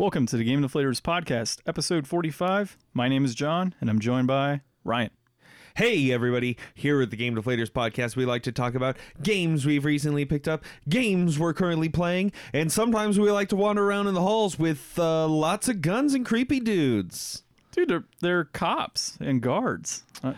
Welcome to the Game Deflators podcast, episode 45. My name is John, and I'm joined by Ryan. Hey, everybody. Here at the Game Deflators podcast, we like to talk about games we've recently picked up, games we're currently playing, and sometimes we like to wander around in the halls with uh, lots of guns and creepy dudes. Dude, they're, they're cops and guards. Uh,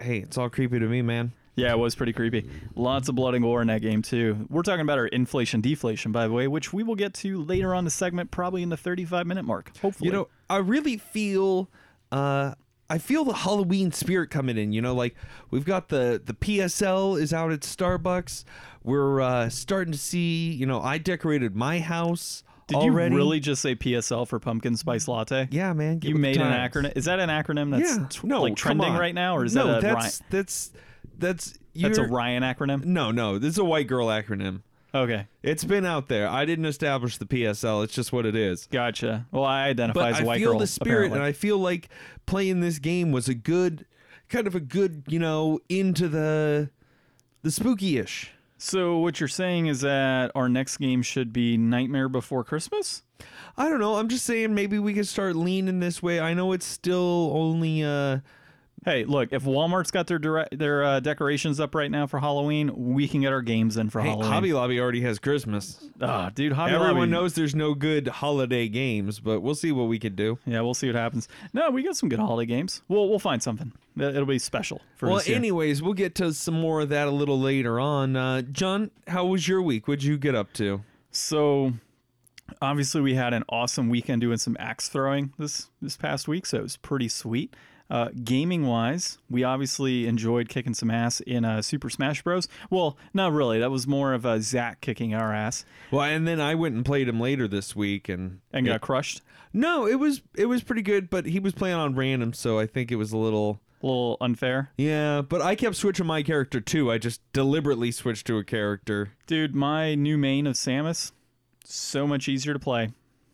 Hey, it's all creepy to me, man. Yeah, it was pretty creepy. Lots of blood and gore in that game, too. We're talking about our inflation deflation, by the way, which we will get to later on the segment, probably in the 35 minute mark. Hopefully. You know, I really feel uh I feel the Halloween spirit coming in, you know, like we've got the the PSL is out at Starbucks. We're uh starting to see, you know, I decorated my house did already. you really just say PSL for pumpkin spice latte? Yeah, man. You made an acronym. Is that an acronym that's yeah. tw- no, like trending right now, or is no, that a that's that's that's That's a Ryan acronym. No, no, this is a white girl acronym. Okay, It's been out there. I didn't establish the PSL. It's just what it is. gotcha. Well, I identify But as a I white girl. I feel girl. the spirit, apparently. and I feel like playing this game was a good, kind of a good, you know, into the the spooky-ish. So what you're saying is that our next game should be Nightmare Before Christmas? I don't know. I'm just saying maybe we could start leaning this way. I know it's still only uh Hey, look, if Walmart's got their dire- their uh, decorations up right now for Halloween, we can get our games in for hey, Halloween. Hobby Lobby already has Christmas. Ah, dude, Hobby Everyone Lobby. knows there's no good holiday games, but we'll see what we could do. Yeah, we'll see what happens. No, we got some good holiday games. We'll we'll find something. It- It'll be special for Well, this year. anyways, we'll get to some more of that a little later on. Uh, John, how was your week? What'd you get up to? So obviously we had an awesome weekend doing some axe throwing this this past week, so it was pretty sweet. Uh, gaming wise, we obviously enjoyed kicking some ass in uh, Super Smash Bros. Well, not really. That was more of a Zach kicking our ass Well, and then I went and played him later this week, and and got crushed. no, it was it was pretty good, but he was playing on random, so I think it was a little A little unfair, yeah. But I kept switching my character too. I just deliberately switched to a character. dude. My new main of Samus, so much easier to play.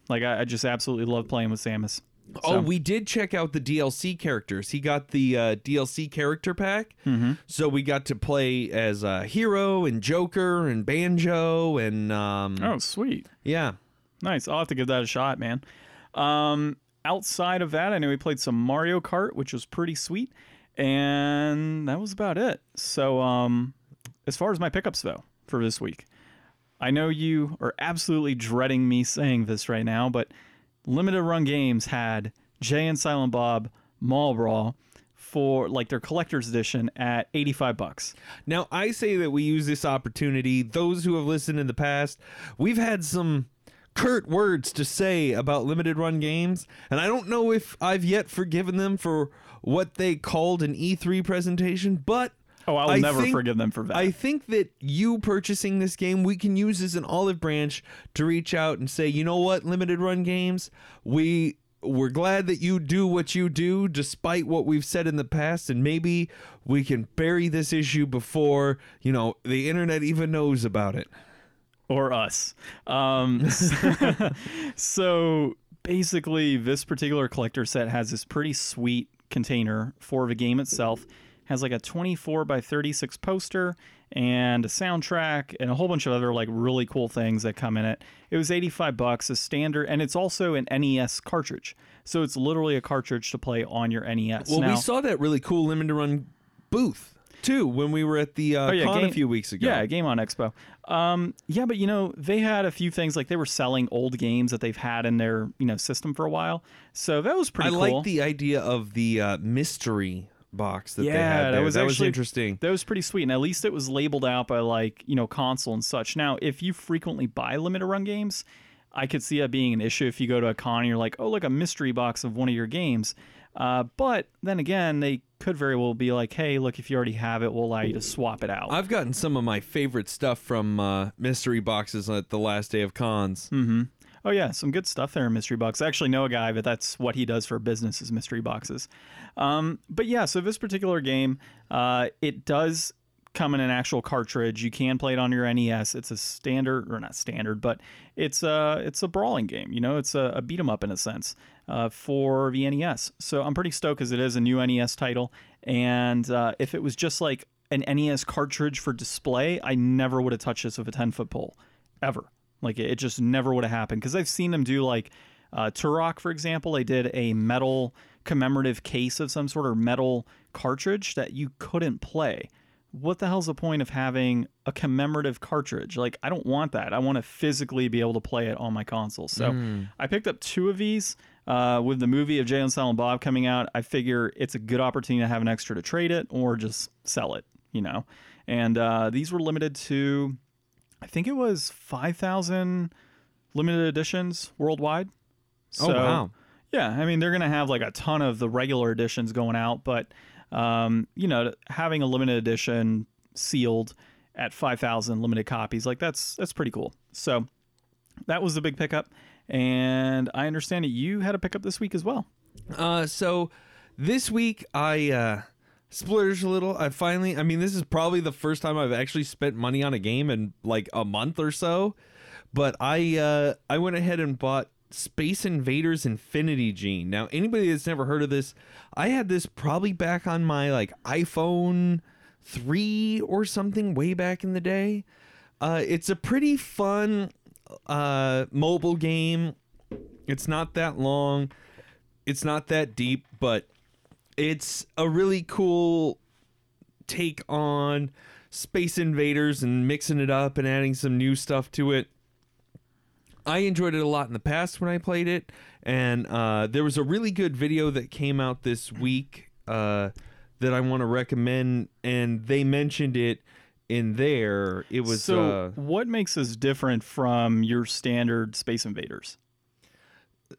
Like I, I just absolutely love playing with Samus. Oh, we did check out the DLC characters. He got the uh, DLC character pack, mm-hmm. so we got to play as uh, Hero and Joker and Banjo and um, Oh, sweet. yeah. Nice. I'll have to give that a shot, man. Um, outside of that, I know we played some Mario Kart, which was pretty sweet, and that was about it. So, um, as far as my pickups though for this week, I know you are absolutely dreading me saying this right now, but Limited Run Games had Jay and Silent Bob Mall Brawl for like their collector's edition at 85 bucks. Now, I say that we use this opportunity. Those who have listened in the past, we've had some curt words to say about limited run games, and I don't know if I've yet forgiven them for what they called an E3 presentation, but. Oh, I'll I never think- forgive them for that. I think that you purchasing this game, we can use as an olive branch to reach out and say, you know what, limited run games, we we're glad that you do what you do despite what we've said in the past and maybe we can bury this issue before you know the internet even knows about it or us. Um, so basically, this particular collector set has this pretty sweet container for the game itself. Has like a 24 by 36 poster and a soundtrack and a whole bunch of other like really cool things that come in it. It was 85 bucks, a standard, and it's also an NES cartridge. So it's literally a cartridge to play on your NES. well Now- we saw that really cool limited run booth too when we were at the uh, Oh, yeah, con game- a few weeks ago Yeah, Game On Expo. Um, yeah, but you know they had a few things like they were selling old games that they've had in their you know system for a while. So that was pretty i cool. like the idea of the uh, mystery box that they yeah, had there. that was actually interesting That was pretty sweet, and at least it was labeled out by like you know console and such. Now, if you frequently buy limited run games, I could see that being an issue if you go to a con and you're like, oh look, a mystery box of one of your games. Uh, but then again, they could very well be like, hey, look, if you already have it, we'll allow you to swap it out. I've gotten some of my favorite stuff from uh, mystery boxes at the last day of cons. Oh yeah, some good stuff there in mystery box. I actually know a guy, but that's what he does for business is mystery boxes. Um, but yeah, so this particular game, uh, it does come in an actual cartridge. You can play it on your NES. It's a standard, or not standard, but it's a it's a brawling game. You know, it's a, a beat 'em up in a sense uh, for the NES. So I'm pretty stoked because it is a new NES title. And uh, if it was just like an NES cartridge for display, I never would have touched this with a 10 foot pole, ever. Like it just never would have happened because I've seen them do like Uh, Turok, for example, they did a metal commemorative case of some sort or metal cartridge that you couldn't play. What the hell's the point of having a commemorative cartridge? Like, I don't want that. I want to physically be able to play it on my console. So I picked up two of these. Uh, with the movie of Jay and Silent Bob coming out, I figure it's a good opportunity to have an extra to trade it or just sell it, you know. And uh, these were limited to, I think it was 5,000 limited editions worldwide. Oh, wow. Yeah, I mean they're gonna have like a ton of the regular editions going out, but um, you know, having a limited edition sealed at five thousand limited copies, like that's that's pretty cool. So that was the big pickup, and I understand that you had a pickup this week as well. Uh, so this week I uh, splurged a little. I finally, I mean, this is probably the first time I've actually spent money on a game in like a month or so. But I uh, I went ahead and bought Space Invaders Infinity Gene. Now, anybody that's never heard of this, I had this probably back on my like iPhone three or something way back in the day. Uh, it's a pretty fun uh, mobile game. It's not that long. It's not that deep, but it's a really cool take on Space Invaders and mixing it up and adding some new stuff to it. I enjoyed it a lot in the past when I played it, and uh, there was a really good video that came out this week uh, that I want to recommend, and they mentioned it in there. It was so. uh, what makes this different from your standard Space Invaders?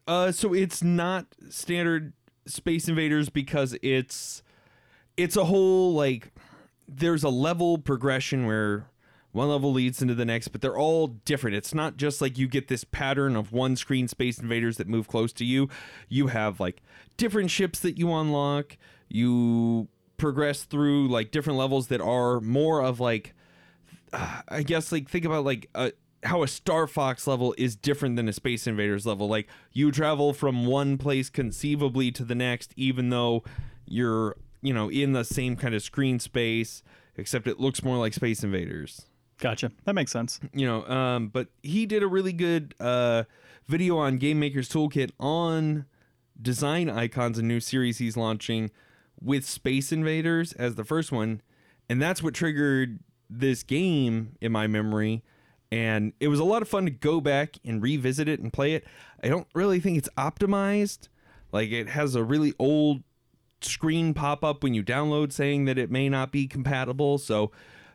Uh, so it's not standard Space Invaders because it's it's a whole like there's a level progression where one level leads into the next, but they're all different. It's not just like you get this pattern of one screen Space Invaders that move close to you. You have like different ships that you unlock. You progress through like different levels that are more of like uh, I guess like think about like a how a Star Fox level is different than a Space Invaders level. Like you travel from one place conceivably to the next, even though you're you know in the same kind of screen space, except it looks more like Space Invaders. Gotcha. That makes sense. You know, um, but he did a really good uh, video on Game Maker's Toolkit on design icons, a new series he's launching with Space Invaders as the first one, and that's what triggered this game in my memory and it was a lot of fun to go back and revisit it and play it. I don't really think it's optimized. Like it has a really old screen pop up when you download saying that it may not be compatible. So,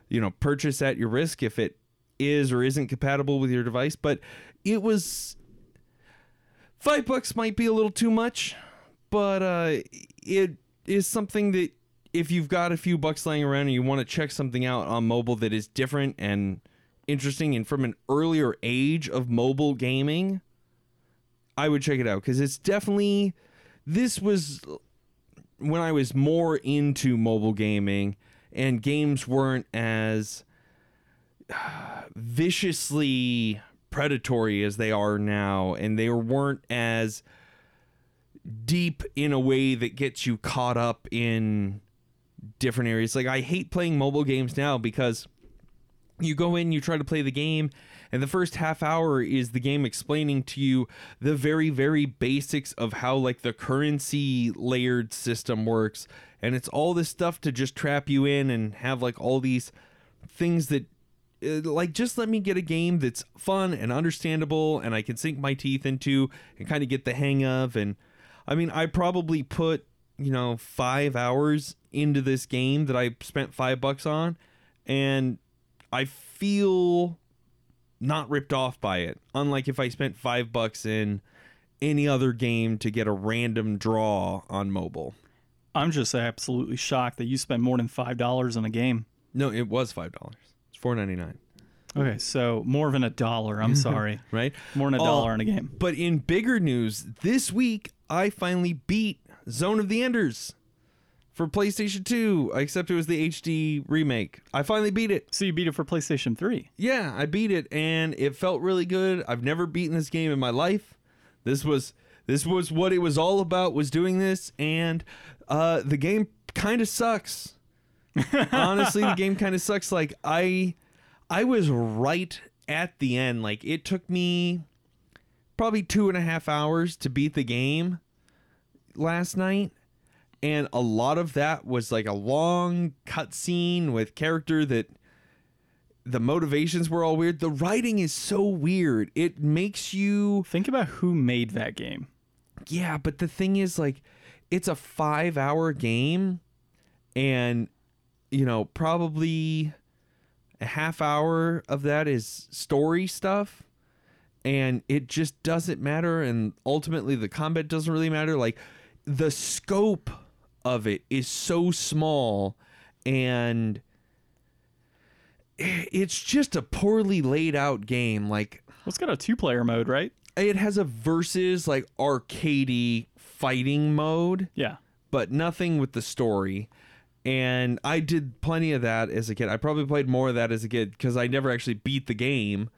you know, purchase at your risk if it is or isn't compatible with your device. But it was five bucks might be a little too much, but uh, it is something that if you've got a few bucks laying around and you want to check something out on mobile that is different and interesting and from an earlier age of mobile gaming, I would check it out because it's definitely this was when I was more into mobile gaming and games weren't as viciously predatory as they are now and they weren't as deep in a way that gets you caught up in different areas. Like I hate playing mobile games now because you go in, you try to play the game, and the first half hour is the game explaining to you the very, very basics of how like the currency layered system works. And it's all this stuff to just trap you in and have like all these things that uh, like just let me get a game that's fun and understandable and I can sink my teeth into and kind of get the hang of and I mean I probably put you know 5 hours into this game that I spent 5 bucks on and I feel not ripped off by it. Unlike if I spent five bucks in any other game to get a random draw on mobile. I'm just absolutely shocked that you spent more than five dollars on a game. No, it was five dollars. It's four ninety nine. Okay, so more than a dollar. I'm sorry, Right? more than a Uh, dollar on a game. But in bigger news, this week I finally beat Zone of the Enders for PlayStation 2, except it was the HD remake. I finally beat it. So you beat it for PlayStation 3. Yeah, I beat it and it felt really good. I've never beaten this game in my life. This was this was what it was all about was doing this and uh the game kind of sucks. Honestly, the game kind of sucks like I I was right at the end. Like it took me probably two and a half hours to beat the game last night. And a lot of that was like a long cutscene with character that the motivations were all weird. The writing is so weird. It makes you Think about who made that game. yeah, but the thing is like it's a 5-hour game and you know, probably a half hour of that is story stuff and it just doesn't matter and ultimately the combat doesn't really matter like the scope of it is so small and it's just a poorly laid out game like Well, it's got a two-player mode, right? it has a versus like arcadey fighting mode Yeah. but nothing with the story. And I did plenty of that as a kid. I probably played more of that as a kid because I never actually beat the game.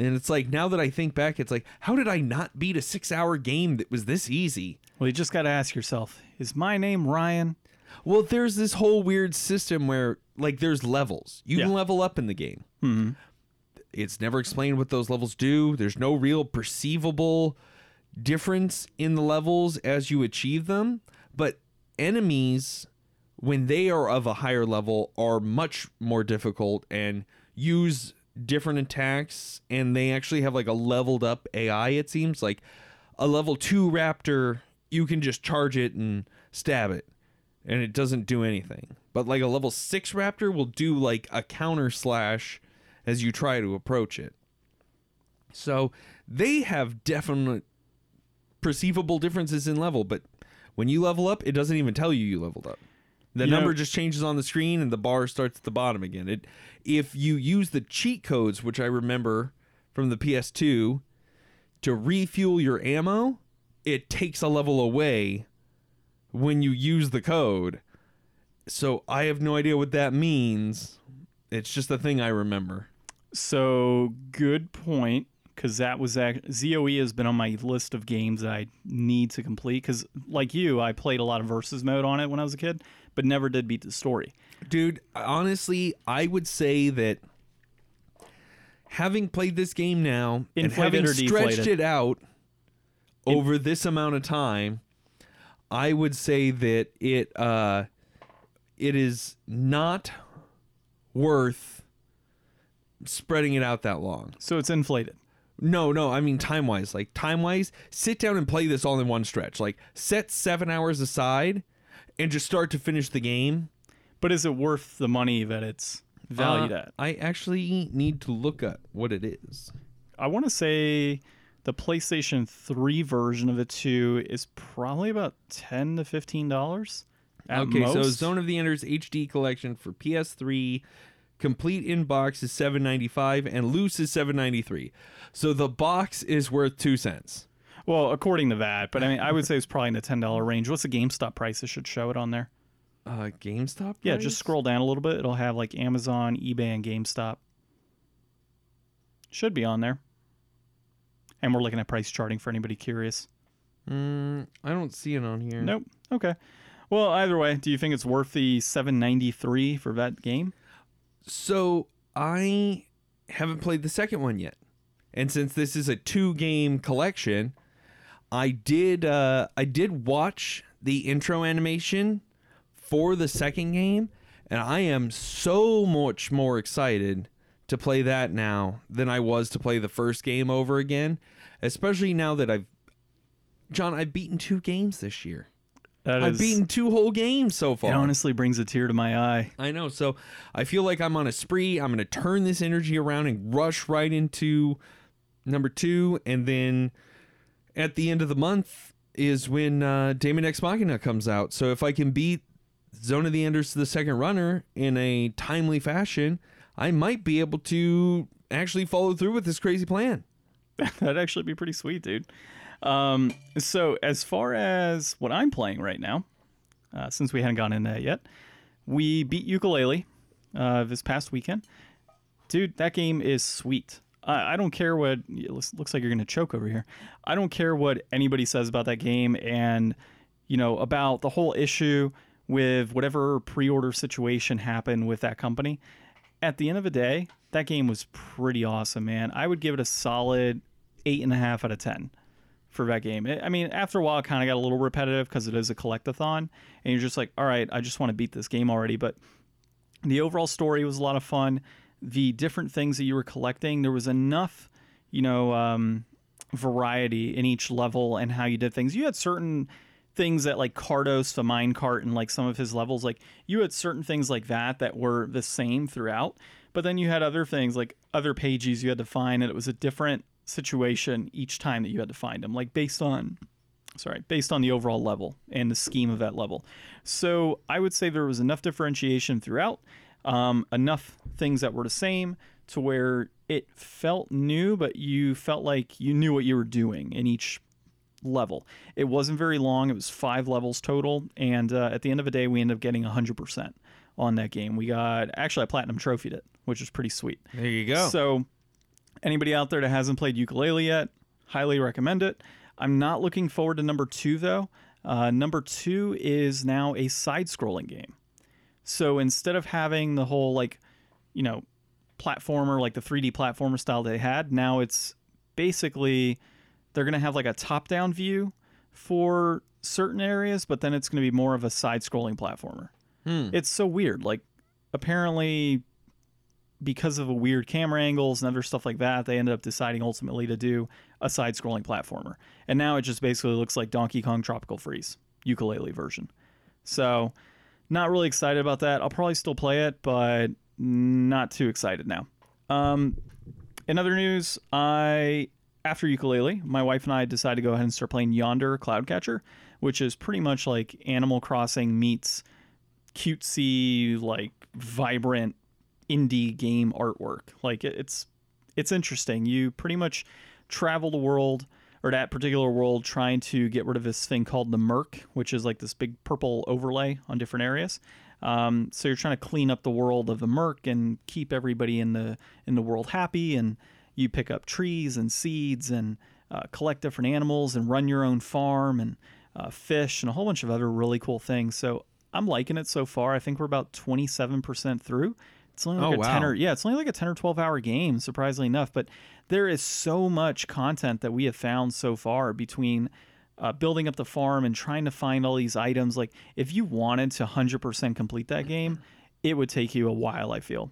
And it's like now that I think back, it's like, how did I not beat a six hour game that was this easy? Well, you just got to ask yourself: Is my name Ryan? Well, there's this whole weird system where like there's levels. You can level up in the game. hmm It's never explained what those levels do. There's no real perceivable difference in the levels as you achieve them, but enemies when they are of a higher level are much more difficult and use different attacks and they actually have like a leveled up AI it seems. Like a level 2 raptor you can just charge it and stab it and it doesn't do anything. But like a level 6 raptor will do like a counter slash as you try to approach it. So they have definite perceivable differences in level but when you level up it doesn't even tell you you leveled up the You know- number just changes on the screen and the bar starts at the bottom again. It if you use the cheat codes, which I remember from the PS2, to refuel your ammo, it takes a level away when you use the code. So I have no idea what that means. It's just a thing I remember. So good point, because that was act- ZOE has been on my list of games that I need to complete. Because like you, I played a lot of versus mode on it when I was a kid, but never did beat the story. Dude, honestly, I would say that having played this game now and having stretched it out over this amount of time, I would say that it uh it is not worth spreading it out that long. So it's inflated. No, no, I mean time wise. Like time wise, sit down and play this all in one stretch. Like set seven hours aside and just start to finish the game. But is it worth the money that it's valued Uh, at? I actually need to look at what it is. I want to say the PlayStation 3 version of the 2 is probably about ten to fifteen dollars. okay, so Zone of the Enders HD collection for PS3 complete in box is 7.95 and loose is 7.93. So the box is worth 2 cents. Well, according to that, but I mean, I would say it's probably in the ten dollar range. What's the GameStop price? It should show it on there. Uh GameStop? Yeah, price? just scroll down a little bit. It'll have like Amazon, eBay, and GameStop. Should be on there. And we're looking at price charting for anybody curious. Mm, I don't see it on here. Nope. Okay. Well, either way, do you think it's worth the 793 for that game? So I haven't played the second one yet. And since this is a two game collection, I did uh I did watch the intro animation for the second game and I am so much more excited to play that now than I was to play the first game over again, especially now that I've John, I've beaten two games this year. That I've is- beaten two whole games so far. It honestly brings a tear to my eye. I know. So I feel like I'm on a spree. I'm going to turn this energy around and rush right into number two. And then at the end of the month is when uh, Daemon X Machina comes out. So if I can beat Zone of the Enders to the second runner in a timely fashion, I might be able to actually follow through with this crazy plan. That'd actually be pretty sweet, dude. Um, so as far as what I'm playing right now, uh, since we hadn't gone in that yet, we beat Yooka-Laylee uh, this past weekend. Dude, that game is sweet. I, I don't care what looks, looks like you're gonna choke over here. I don't care what anybody says about that game, and you know about the whole issue with whatever pre-order situation happened with that company. At the end of the day, that game was pretty awesome, man. I would give it a solid eight and a half out of ten for that game. I mean, after a while, it kind of got a little repetitive because it is a collectathon, and you're just like, all right, I just want to beat this game already. But the overall story was a lot of fun. The different things that you were collecting, there was enough, you know, um, variety in each level and how you did things. You had certain things that like Kartos, the mine cart, and like some of his levels, like you had certain things like that that were the same throughout. But then you had other things like other pages you had to find, and it was a different situation each time that you had to find them, like based on sorry, based on the overall level and the scheme of that level. So I would say there was enough differentiation throughout, um, enough things that were the same to where it felt new, but you felt like you knew what you were doing in each level. It wasn't very long. It was five levels total, and uh, at the end of the day, we ended up getting 100% on that game. We got actually I platinum trophied it, which was pretty sweet. There you go. So, anybody out there that hasn't played Yooka-Laylee yet, highly recommend it. I'm not looking forward to number two though. Uh, number two is now a side-scrolling game. So instead of having the whole like, you know, platformer like the 3D platformer style they had, now it's basically they're gonna have like a top-down view for certain areas, but then it's gonna be more of a side-scrolling platformer. Hmm. It's so weird. Like apparently because of a weird camera angles and other stuff like that, they ended up deciding ultimately to do a side-scrolling platformer. And now it just basically looks like Donkey Kong Tropical Freeze Yooka-Laylee version. So, not really excited about that. I'll probably still play it, but not too excited now. Um, in other news, I after Yooka-Laylee, my wife and I decided to go ahead and start playing Yonder Cloudcatcher, which is pretty much like Animal Crossing meets cutesy, like vibrant indie game artwork. Like it's it's interesting. You pretty much travel the world or that particular world trying to get rid of this thing called the murk, which is like this big purple overlay on different areas. Um, so you're trying to clean up the world of the murk and keep everybody in the in the world happy. And you pick up trees and seeds and uh, collect different animals and run your own farm and uh, fish and a whole bunch of other really cool things. So I'm liking it so far. I think we're about 27% through. It's only like Oh, a 10 or yeah, it's only like a 10 or 12 hour game, surprisingly enough. But there is so much content that we have found so far between uh, building up the farm and trying to find all these items. Like if you wanted to 100% complete that game, it would take you a while. I feel.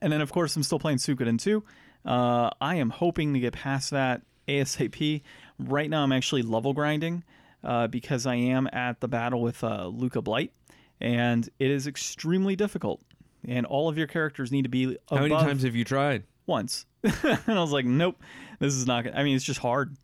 And then of course I'm still playing Suikoden 2. Uh, I am hoping to get past that ASAP. Right now I'm actually level grinding uh, because I am at the battle with uh, Luca Blight, and it is extremely difficult. And all of your characters need to be How many times have you tried? Once. and I was like, nope, this is not. Gonna, I mean, it's just hard.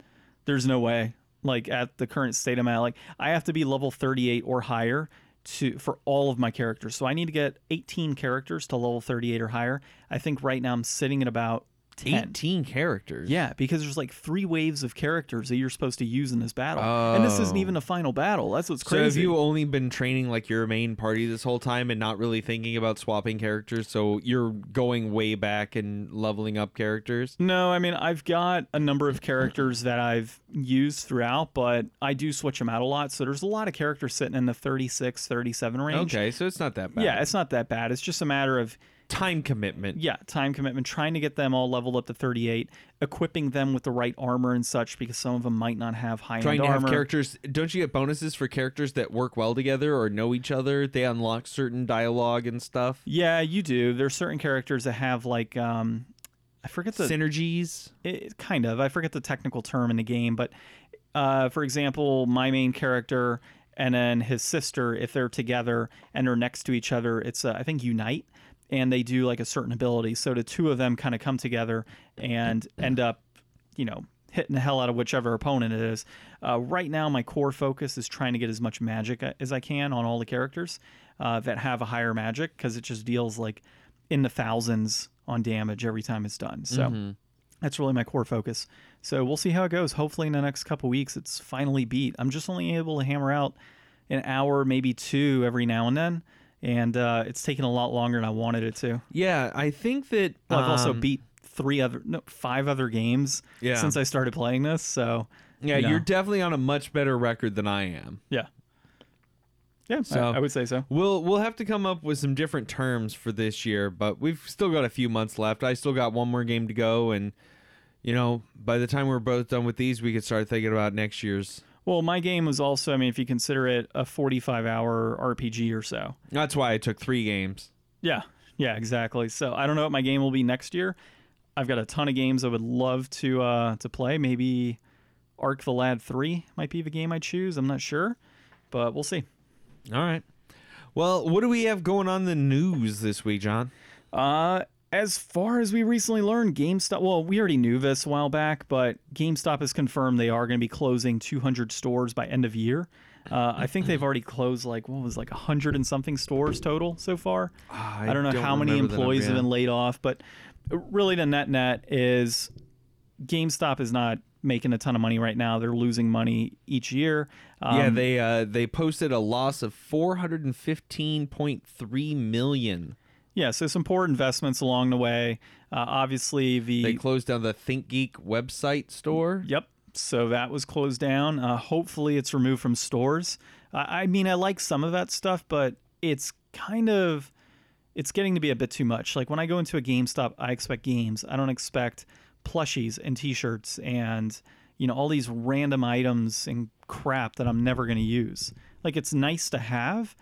There's no way. Like at the current state I'm at, like I have to be level 38 or higher to for all of my characters. So I need to get 18 characters to level 38 or higher. I think right now I'm sitting at about 10. 18 characters. Yeah, because there's like three waves of characters that you're supposed to use in this battle, and this isn't Oh. even a final battle. That's what's So crazy. have you only been training like your main party this whole time and not really thinking about swapping characters? So you're going way back and leveling up characters? No, I mean I've got a number of characters that I've used throughout, but I do switch them out a lot. So there's a lot of characters sitting in the 36, 37 range. Okay, so it's not that bad. Yeah, it's not that bad. It's just a matter of time commitment. yeah, time commitment, trying to get them all leveled up to 38, equipping them with the right armor and such because some of them might not have high Trying end to have armor. characters. Don't you get bonuses for characters that work well together or know each other? They unlock certain dialogue and stuff. yeah, you do. There's certain characters that have like um I forget the Synergies. it, kind of. I forget the technical term in the game, but uh, for example, my main character and then his sister, if they're together and they're next to each other, it's uh, I think unite, and they do like a certain ability. So the two of them kind of come together and end up, you know, hitting the hell out of whichever opponent it is. Uh, right now, my core focus is trying to get as much magic as I can on all the characters uh, that have a higher magic because it just deals like in the thousands on damage every time it's done. So that's really my core focus. So we'll see how it goes. Hopefully, in the next couple weeks, it's finally beat. I'm just only able to hammer out an hour, maybe two every now and then, and uh, it's taken a lot longer than I wanted it to. Yeah, I think that. Well, I've also um, beat three other, no, five other games Yeah. since I started playing this. So Yeah, you know. you're definitely on a much better record than I am. yeah, yeah, So- I, I would say so. We'll we'll have to come up with some different terms for this year, but we've still got a few months left. I still got one more game to go, and you know, by the time we're both done with these, we could start thinking about next year's. Well, my game was also, I mean, if you consider it a 45 hour RPG or so. That's why I took three games. Yeah, yeah, exactly. So I don't know what my game will be next year. I've got a ton of games I would love to uh, to play. Maybe Arc the Lad 3 might be the game I choose. I'm not sure, but we'll see. All right. Well, what do we have going on in the news this week, John? Uh, as far as we recently learned, GameStop, well, we already knew this a while back, but GameStop has confirmed they are going to be closing 200 stores by end of year. Uh, I think they've already closed like what was like 100 and something stores total so far. I I don't know how many remember the number, employees have been laid off, but really the net net is GameStop is not making a ton of money right now. They're losing money each year. Um, yeah, they uh, they posted a loss of four hundred and fifteen point three million. Yeah. So some poor investments along the way. Uh, obviously, the They closed down the ThinkGeek website store. Yep. So that was closed down. Uh, hopefully, it's removed from stores. Uh, I mean, I like some of that stuff, but it's kind of it's getting to be a bit too much. Like when I go into a GameStop, I expect games. I don't expect plushies and T-shirts and you know all these random items and crap that I'm never going to use. Like it's nice to have,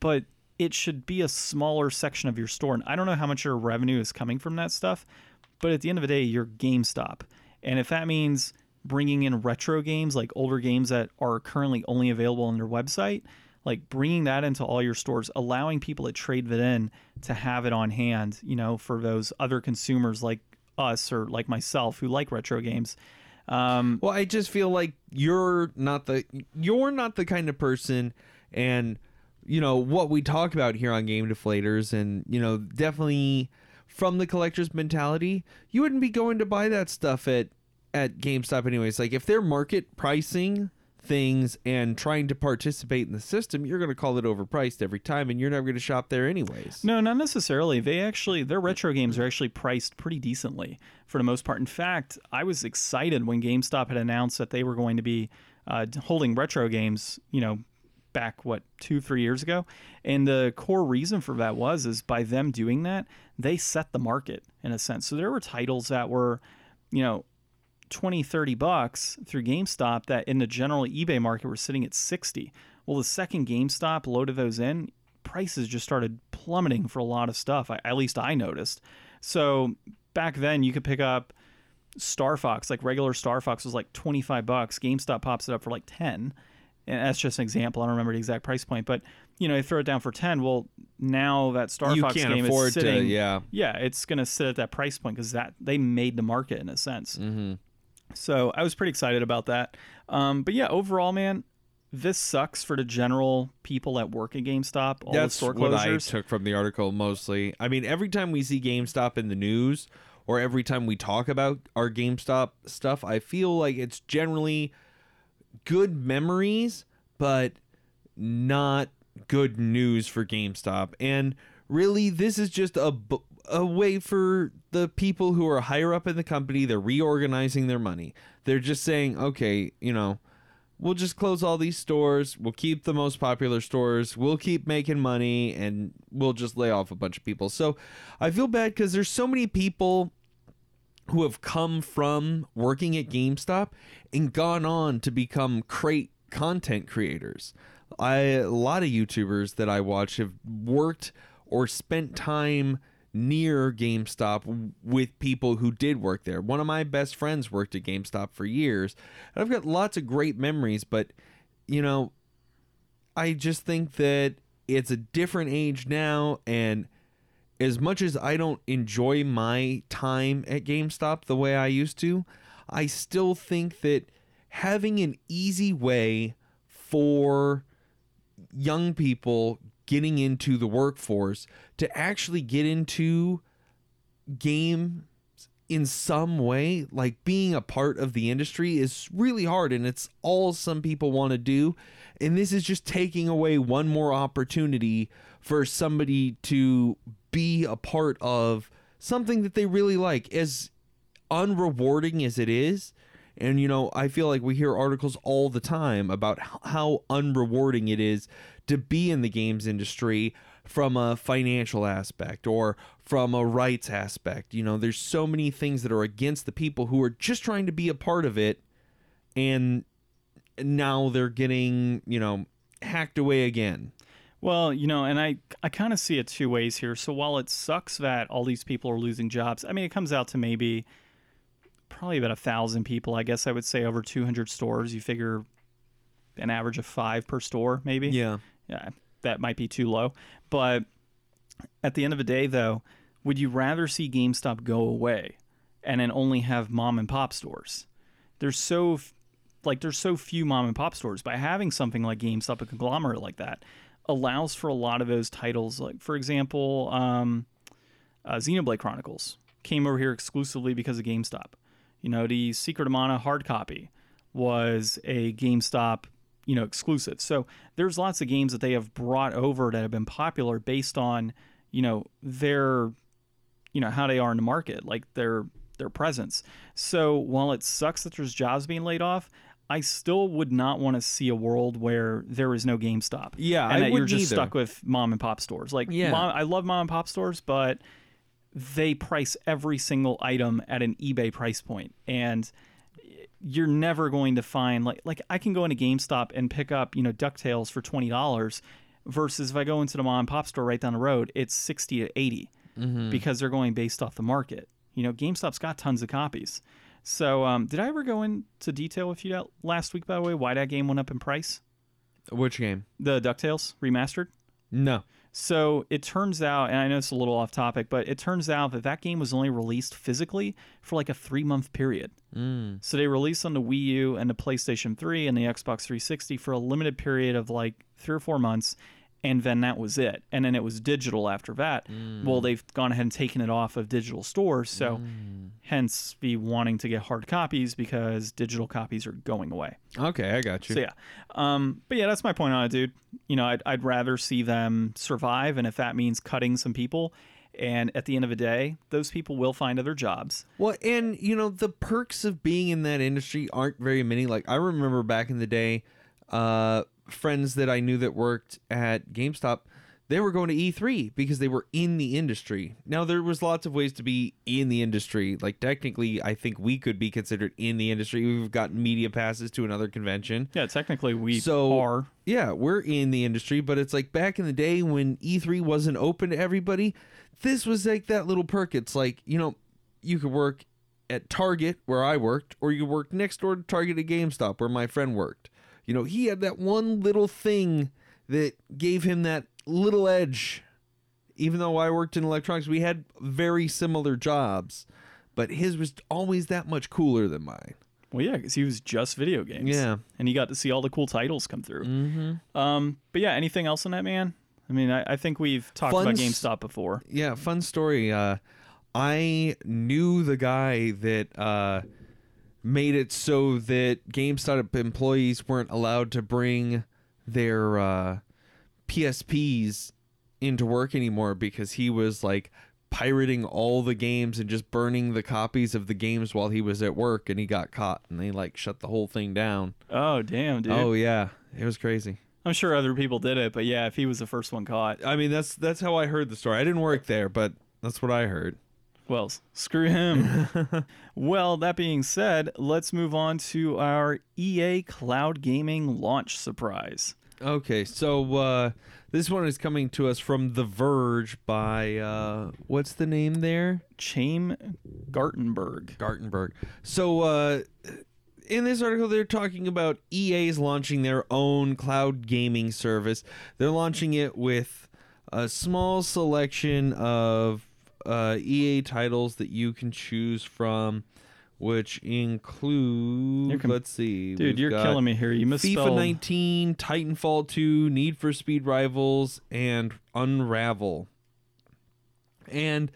but it should be a smaller section of your store. And I don't know how much your revenue is coming from that stuff, but at the end of the day, you're GameStop. And if that means bringing in retro games, like older games that are currently only available on their website, like bringing that into all your stores, allowing people to trade that in to have it on hand, you know, for those other consumers like us or like myself who like retro games. Um, Well, I just feel like you're not the you're not the kind of person and you know what we talk about here on Game Deflators and you know definitely from the collector's mentality, you wouldn't be going to buy that stuff at at GameStop anyways. Like if they're market pricing things and trying to participate in the system, you're going to call it overpriced every time and you're never going to shop there anyways. No, not necessarily. They actually their retro games are actually priced pretty decently for the most part. In fact, I was excited when GameStop had announced that they were going to be uh, holding retro games. You know, back what two three years ago, and the core reason for that was is by them doing that they set the market in a sense. So there were titles that were, you know. 20 30 bucks through GameStop that in the general eBay market were sitting at 60. Well, the second GameStop loaded those in, prices just started plummeting for a lot of stuff. I, at least I noticed. So back then, you could pick up Star Fox, like regular Star Fox was like 25 bucks. GameStop pops it up for like 10. And that's just an example. I don't remember the exact price point, but you know, they throw it down for 10. Well, now that Star you Fox can't game afford is sitting, to, yeah. yeah, it's going to sit at that price point because that they made the market in a sense. Mm-hmm. So I was pretty excited about that. Um, but yeah, overall, man, this sucks for the general people that work at GameStop. All the That's store what I closures. took from the article mostly. I mean, every time we see GameStop in the news or every time we talk about our GameStop stuff, I feel like it's generally good memories, but not good news for GameStop. And really, this is just a a way for the people who are higher up in the company. They're reorganizing their money. They're just saying, okay, you know, we'll just close all these stores. We'll keep the most popular stores. We'll keep making money and we'll just lay off a bunch of people. So I feel bad because there's so many people who have come from working at GameStop and gone on to become crate content creators. I a lot of YouTubers that I watch have worked or spent time near GameStop with people who did work there. One of my best friends worked at GameStop for years. And I've got lots of great memories, but you know, I just think that it's a different age now and as much as I don't enjoy my time at GameStop the way I used to, I still think that having an easy way for young people getting into the workforce to actually get into games in some way, like being a part of the industry, is really hard and it's all some people want to do. And this is just taking away one more opportunity for somebody to be a part of something that they really like. As unrewarding as it is, And you know, I feel like we hear articles all the time about how unrewarding it is to be in the games industry from a financial aspect or from a rights aspect. You know, there's so many things that are against the people who are just trying to be a part of it and now they're getting, you know, hacked away again. Well, you know, and I I kind of see it two ways here. So while it sucks that all these people are losing jobs, I mean, it comes out to maybe probably about a thousand people. I guess I would say over 200 stores. You figure an average of five per store, maybe. Yeah. Yeah, that might be too low. But at the end of the day, though, would you rather see GameStop go away and then only have mom and pop stores? There's so like there's so few mom and pop stores. By having something like GameStop, a conglomerate like that, allows for a lot of those titles. Like for example, um, uh, Xenoblade Chronicles came over here exclusively because of GameStop. You know, the Secret of Mana hard copy was a GameStop, you know, exclusive. So there's lots of games that they have brought over that have been popular based on, you know, their, you know, how they are in the market, like their their presence. So while it sucks that there's jobs being laid off, I still would not want to see a world where there is no GameStop. Yeah, and I that you're just either. stuck with mom and pop stores. Like, Yeah. mom, I love mom and pop stores, but they price every single item at an eBay price point, and you're never going to find like like I can go into GameStop and pick up you know Ducktales for twenty dollars, versus if I go into the mom and pop store right down the road, it's sixty to 80 Mm-hmm. because they're going based off the market. You know, GameStop's got tons of copies. So, um, did I ever go into detail with you last week, by the way, why that game went up in price? Which game? The DuckTales remastered? No. So it turns out, and I know it's a little off topic, but it turns out that that game was only released physically for like a three month period. Mm. So they released on the Wii U and the PlayStation 3 and the Xbox 360 for a limited period of like three or four months. And then that was it. And then it was digital after that. Well, they've gone ahead and taken it off of digital stores. So hence be wanting to get hard copies because digital copies are going away. Okay, I got you. So yeah, um, but yeah, that's my point on it, dude. You know, I'd, I'd rather see them survive, and if that means cutting some people, and at the end of the day, those people will find other jobs. Well, and you know the perks of being in that industry aren't very many. Like I remember back in the day, uh, friends that I knew that worked at GameStop, they were going to E3 because they were in the industry. Now there was lots of ways to be in the industry. Like technically, I think we could be considered in the industry. We've got media passes to another convention. Yeah, technically we So- are. Yeah, we're in the industry, but it's like back in the day when E3 wasn't open to everybody, this was like that little perk. It's like, you know, you could work at Target where I worked, or you could work next door to Target at GameStop where my friend worked. You know, he had that one little thing that gave him that little edge. Even though I worked in electronics, we had very similar jobs, but his was always that much cooler than mine. Well, yeah, because he was just video games. Yeah. and he got to see all the cool titles come through. Mm-hmm. Um, but yeah, anything else on that man? I mean, I, I think we've talked Fun about GameStop before. yeah fun story uh i knew the guy that uh made it so that gamestop employees weren't allowed to bring their uh psps into work anymore because he was like pirating all the games and just burning the copies of the games while he was at work and he got caught and they like shut the whole thing down. Oh, damn, dude. oh yeah. It was crazy. I'm sure other people did it, but yeah, if he was the first one caught, i mean that's that's how i heard the story. I didn't work there but that's what i heard Well, screw him. well, that being said, let's move on to our EA Cloud Gaming launch surprise. Okay, so uh, this one is coming to us from The Verge by uh, what's the name there? Chaim Gartenberg. Gartenberg. So uh, in this article, they're talking about EA's launching their own cloud gaming service. They're launching it with a small selection of uh, EA titles that you can choose from, which include. Com- let's see, Dude, you're killing me here. You misspelled. FIFA 19, Titanfall 2, Need for Speed Rivals, and Unravel. And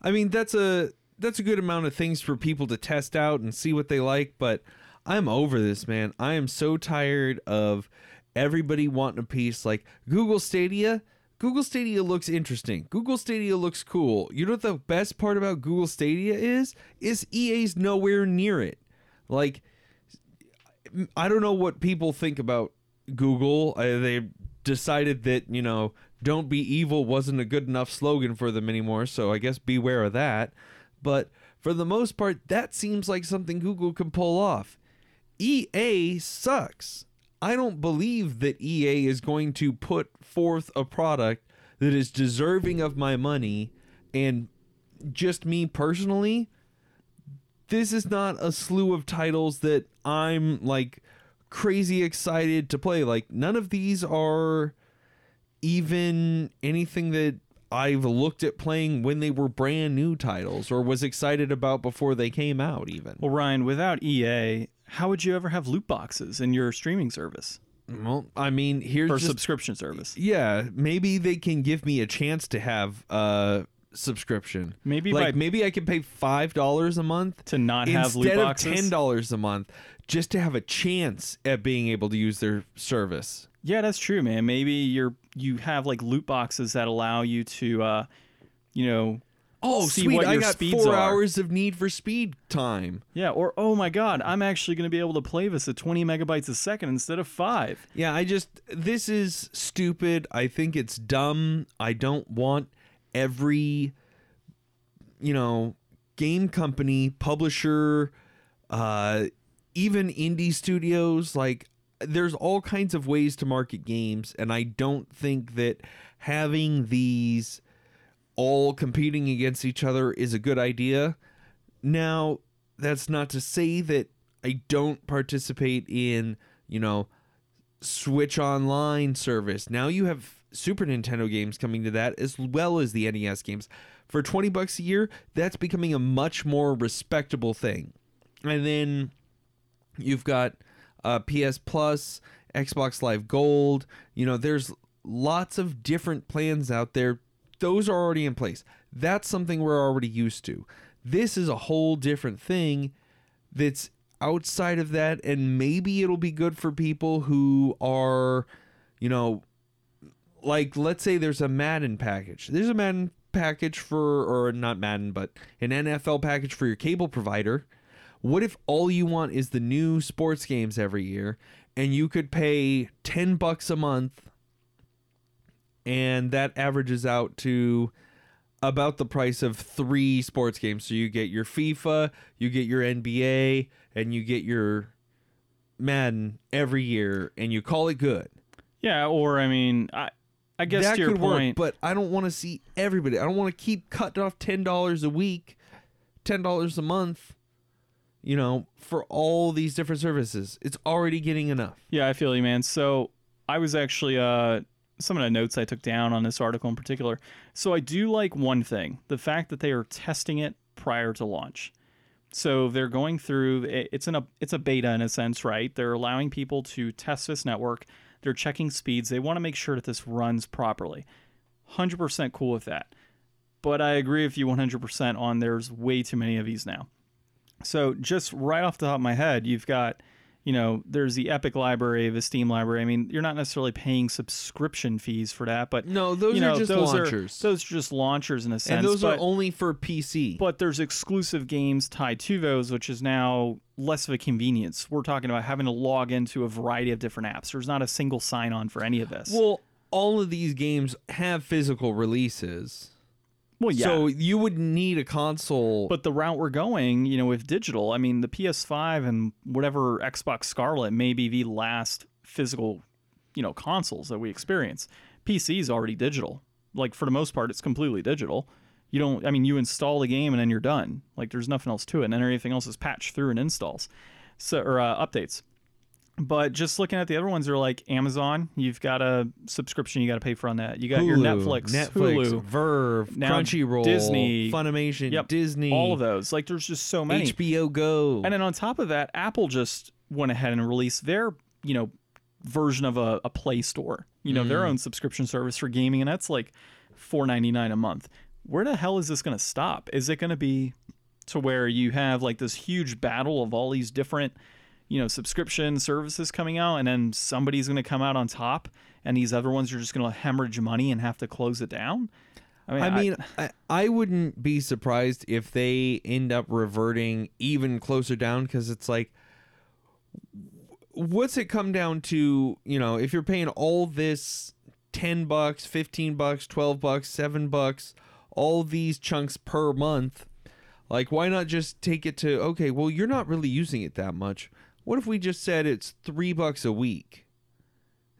I mean that's a that's a good amount of things for people to test out and see what they like, but I'm over this, man. I am so tired of everybody wanting a piece like Google Stadia. Google Stadia looks interesting. Google Stadia looks cool. You know what the best part about Google Stadia is? Is EA's nowhere near it. Like I don't know what people think about Google. Uh, they decided that you know "Don't be evil" wasn't a good enough slogan for them anymore. So I guess beware of that. But for the most part, that seems like something Google can pull off. EA sucks. I don't believe that EA is going to put forth a product that is deserving of my money and just me personally this is not a slew of titles that I'm like crazy excited to play. Like none of these are even anything that I've looked at playing when they were brand new titles or was excited about before they came out even. Well, Ryan, without EA, how would you ever have loot boxes in your streaming service Well, I mean, here's or just subscription service? yeah, maybe they can give me a chance to have a subscription. Maybe like by maybe I can pay five dollars a month to not have loot instead of boxes. ten dollars a month just to have a chance at being able to use their service. Yeah, that's true, man. Maybe you're you have like loot boxes that allow you to, uh, you know, Oh, see sweet! what I your got speeds four are. hours of Need for Speed time. yeah, or oh my god, I'm actually going to be able to play this at 20 megabytes a second instead of five. Yeah, I just this is stupid. I think it's dumb. I don't want every you know, game company, publisher, uh even indie studios like there's all kinds of ways to market games and I don't think that having these all competing against each other is a good idea. Now, that's not to say that I don't participate in, you know, Switch Online service. Now you have Super Nintendo games coming to that as well as the NES games. For 20 bucks a year, that's becoming a much more respectable thing. And then you've got uh, PS Plus, Xbox Live Gold. You know, there's lots of different plans out there. Those are already in place. That's something we're already used to. This is a whole different thing that's outside of that, and maybe it'll be good for people who are, you know, like let's say there's a Madden package. There's a Madden package for, or not Madden, but an NFL package for your cable provider. What if all you want is the new sports games every year and you could pay 10 bucks a month and that averages out to about the price of three sports games. So you get your FIFA, you get your NBA, and you get your Madden every year and you call it good. Yeah, or I mean, I I guess that to your could point, work, but I don't want to see everybody. I don't want to keep cutting off $10 a week, $10 a month, you know, for all these different services. It's already getting enough. Yeah, I feel you, man. So I was actually uh some of the notes I took down on this article in particular. So I do like one thing: the fact that they are testing it prior to launch. So they're going through. It's in a it's a beta in a sense, right? They're allowing people to test this network. They're checking speeds. They want to make sure that this runs properly. Hundred percent cool with that. But I agree with you 100% on there's way too many of these now. So just right off the top of my head, you've got, you know, there's the Epic library, the Steam library. I mean, you're not necessarily paying subscription fees for that, but No, those you know, are just those launchers. Are, those are just launchers in a sense. and those but, are only for PC. but there's exclusive games tied to those, which is now less of a convenience. We're talking about having to log into a variety of different apps. There's not a single sign on for any of this. well, all of these games have physical releases. Well yeah. So you would need a console. But the route we're going, you know, with digital, I mean, the PS5 and whatever Xbox Scarlett may be the last physical, you know, consoles that we experience. PC is already digital. Like for the most part, it's completely digital. You don't. I mean, you install the game and then you're done. Like there's nothing else to it, and then everything else is patched through and installs, so or uh, updates. But just looking at the other ones, they're like Amazon. You've got a subscription you got to pay for on that. You got your Netflix, Netflix, Hulu, VRV, Now Crunchyroll, Disney. Funimation, Yep, Disney, all of those. Like there's just so many. HBO Go. And then on top of that, Apple just went ahead and released their, you know, version of a, a Play Store. You know, Mm. their own subscription service for gaming, and that's like four ninety nine a month. Where the hell is this going to stop? Is it going to be to where you have like this huge battle of all these different, you know, subscription services coming out, and then somebody's going to come out on top, and these other ones are just going to hemorrhage money and have to close it down? I mean, I mean, I, I wouldn't be surprised if they end up reverting even closer down because it's like, what's it come down to? You know, if you're paying all this ten bucks, fifteen bucks, twelve bucks, seven bucks, all these chunks per month, like why not just take it to okay? Well, you're not really using it that much. What if we just said it's three bucks a week?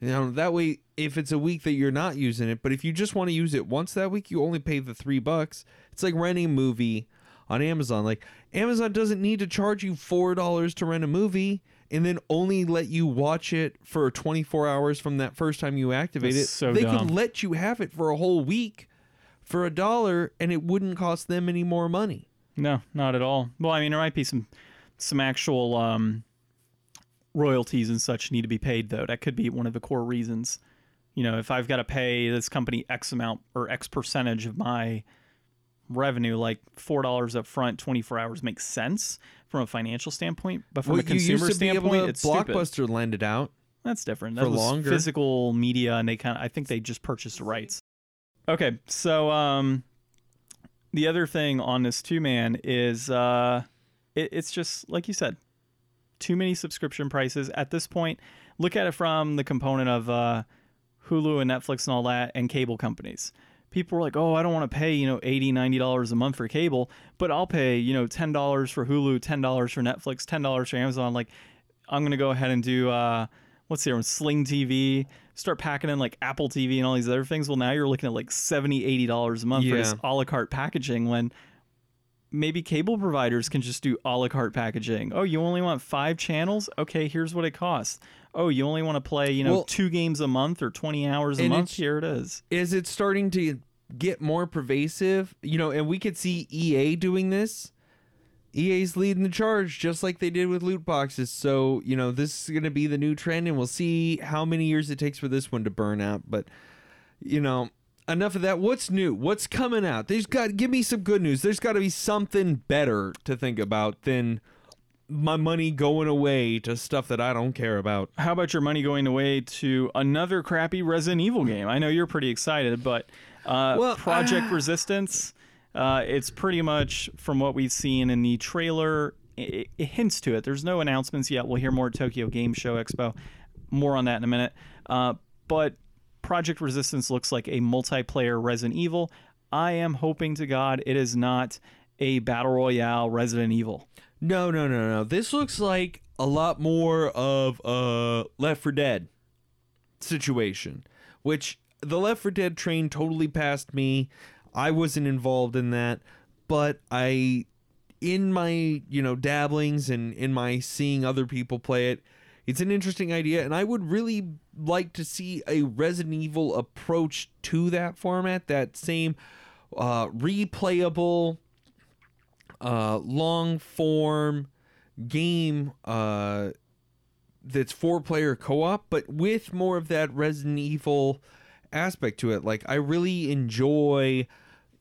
You know, that way, if it's a week that you're not using it, but if you just want to use it once that week, you only pay the three bucks. It's like renting a movie on Amazon. Like Amazon doesn't need to charge you four dollars to rent a movie and then only let you watch it for 24 hours from that first time you activate That's it. so they dumb. could let you have it for a whole week for a dollar and it wouldn't cost them any more money. No, not at all. Well, I mean, there might be some some actual um, royalties and such need to be paid though. That could be one of the core reasons. You know, if I've got to pay this company X amount or X percentage of my revenue, like four dollars up front, twenty four hours makes sense from a financial standpoint. But from Well, a consumer you used to be able standpoint, it's stupid. Blockbuster lend it out. That's different. That for longer. physical media, and they kind of I think they just purchased the rights. Okay, so um, the other thing on this two man is uh, it, it's just like you said, too many subscription prices at this point. Look at it from the component of uh, Hulu and Netflix and all that, and cable companies. People were like, "Oh, I don't want to pay you know $80, 90 dollars a month for cable, but I'll pay you know ten dollars for Hulu, ten dollars for Netflix, ten dollars for Amazon." Like, I'm gonna go ahead and do uh, what's the other one? Sling TV. Start packing in like Apple TV and all these other things. Well, now you're looking at like $70, 80 dollars a month for this Yeah. a la carte packaging when maybe cable providers can just do a la carte packaging. Oh, you only want five channels? Okay, here's what it costs. Oh, you only want to play, you know, Well- two games a month or 20 hours a month? Here it is. Is it starting to get more pervasive? You know, and we could see EA doing this. EA's leading the charge just like they did with loot boxes. So, you know, this is going to be the new trend and we'll see how many years it takes for this one to burn out, but you know, enough of that. What's new? What's coming out? There's got give me some good news. There's got to be something better to think about than my money going away to stuff that I don't care about. How about your money going away to another crappy Resident Evil game? I know you're pretty excited, but uh, Well, Project Resistance, uh, it's pretty much from what we've seen in the trailer, it, it hints to it. There's no announcements yet. We'll hear more at Tokyo Game Show Expo. More on that in a minute. Uh, but Project Resistance looks like a multiplayer Resident Evil. I am hoping to God it is not a battle royale Resident Evil. No, no, no, no. This looks like a lot more of a Left 4 Dead situation, which the Left 4 Dead train totally passed me. I wasn't involved in that, but I in my, you know, dabblings and in my seeing other people play it, it's an interesting idea and I would really like to see a Resident Evil approach to that format, that same uh replayable uh, long form game uh, that's four player co op, but with more of that Resident Evil aspect to it. Like, I really enjoy,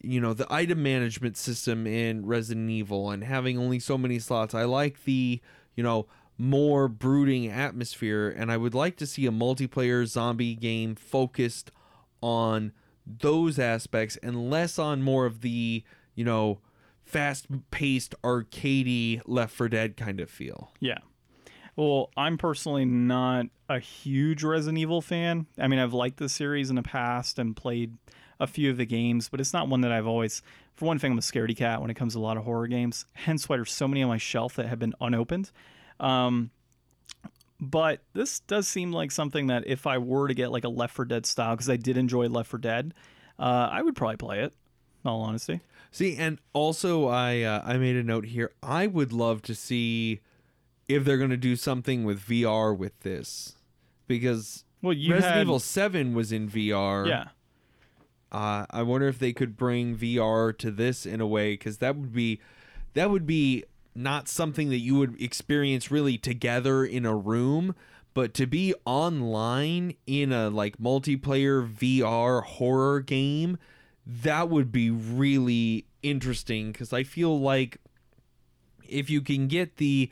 you know, the item management system in Resident Evil and having only so many slots. I like the, you know, more brooding atmosphere, and I would like to see a multiplayer zombie game focused on those aspects and less on more of the, you know, fast paced arcadey Left 4 Dead kind of feel. Yeah. Well, I'm personally not a huge Resident Evil fan. I mean, I've liked the series in the past and played a few of the games, but it's not one that I've always. For one thing, I'm a scaredy cat when it comes to a lot of horror games. Hence why there's so many on my shelf that have been unopened. Um, but this does seem like something that if I were to get like a Left 4 Dead style, because I did enjoy Left 4 Dead, uh, I would probably play it. In all honesty. See, and also I uh, I made a note here. I would love to see if they're going to do something with VR with this because Well, you Resident had, Evil 7 was in VR. yeah. Uh, I wonder if they could bring VR to this in a way cuz that would be that would be not something that you would experience really together in a room, but to be online in a like multiplayer VR horror game, that would be really interesting cuz I feel like if you can get the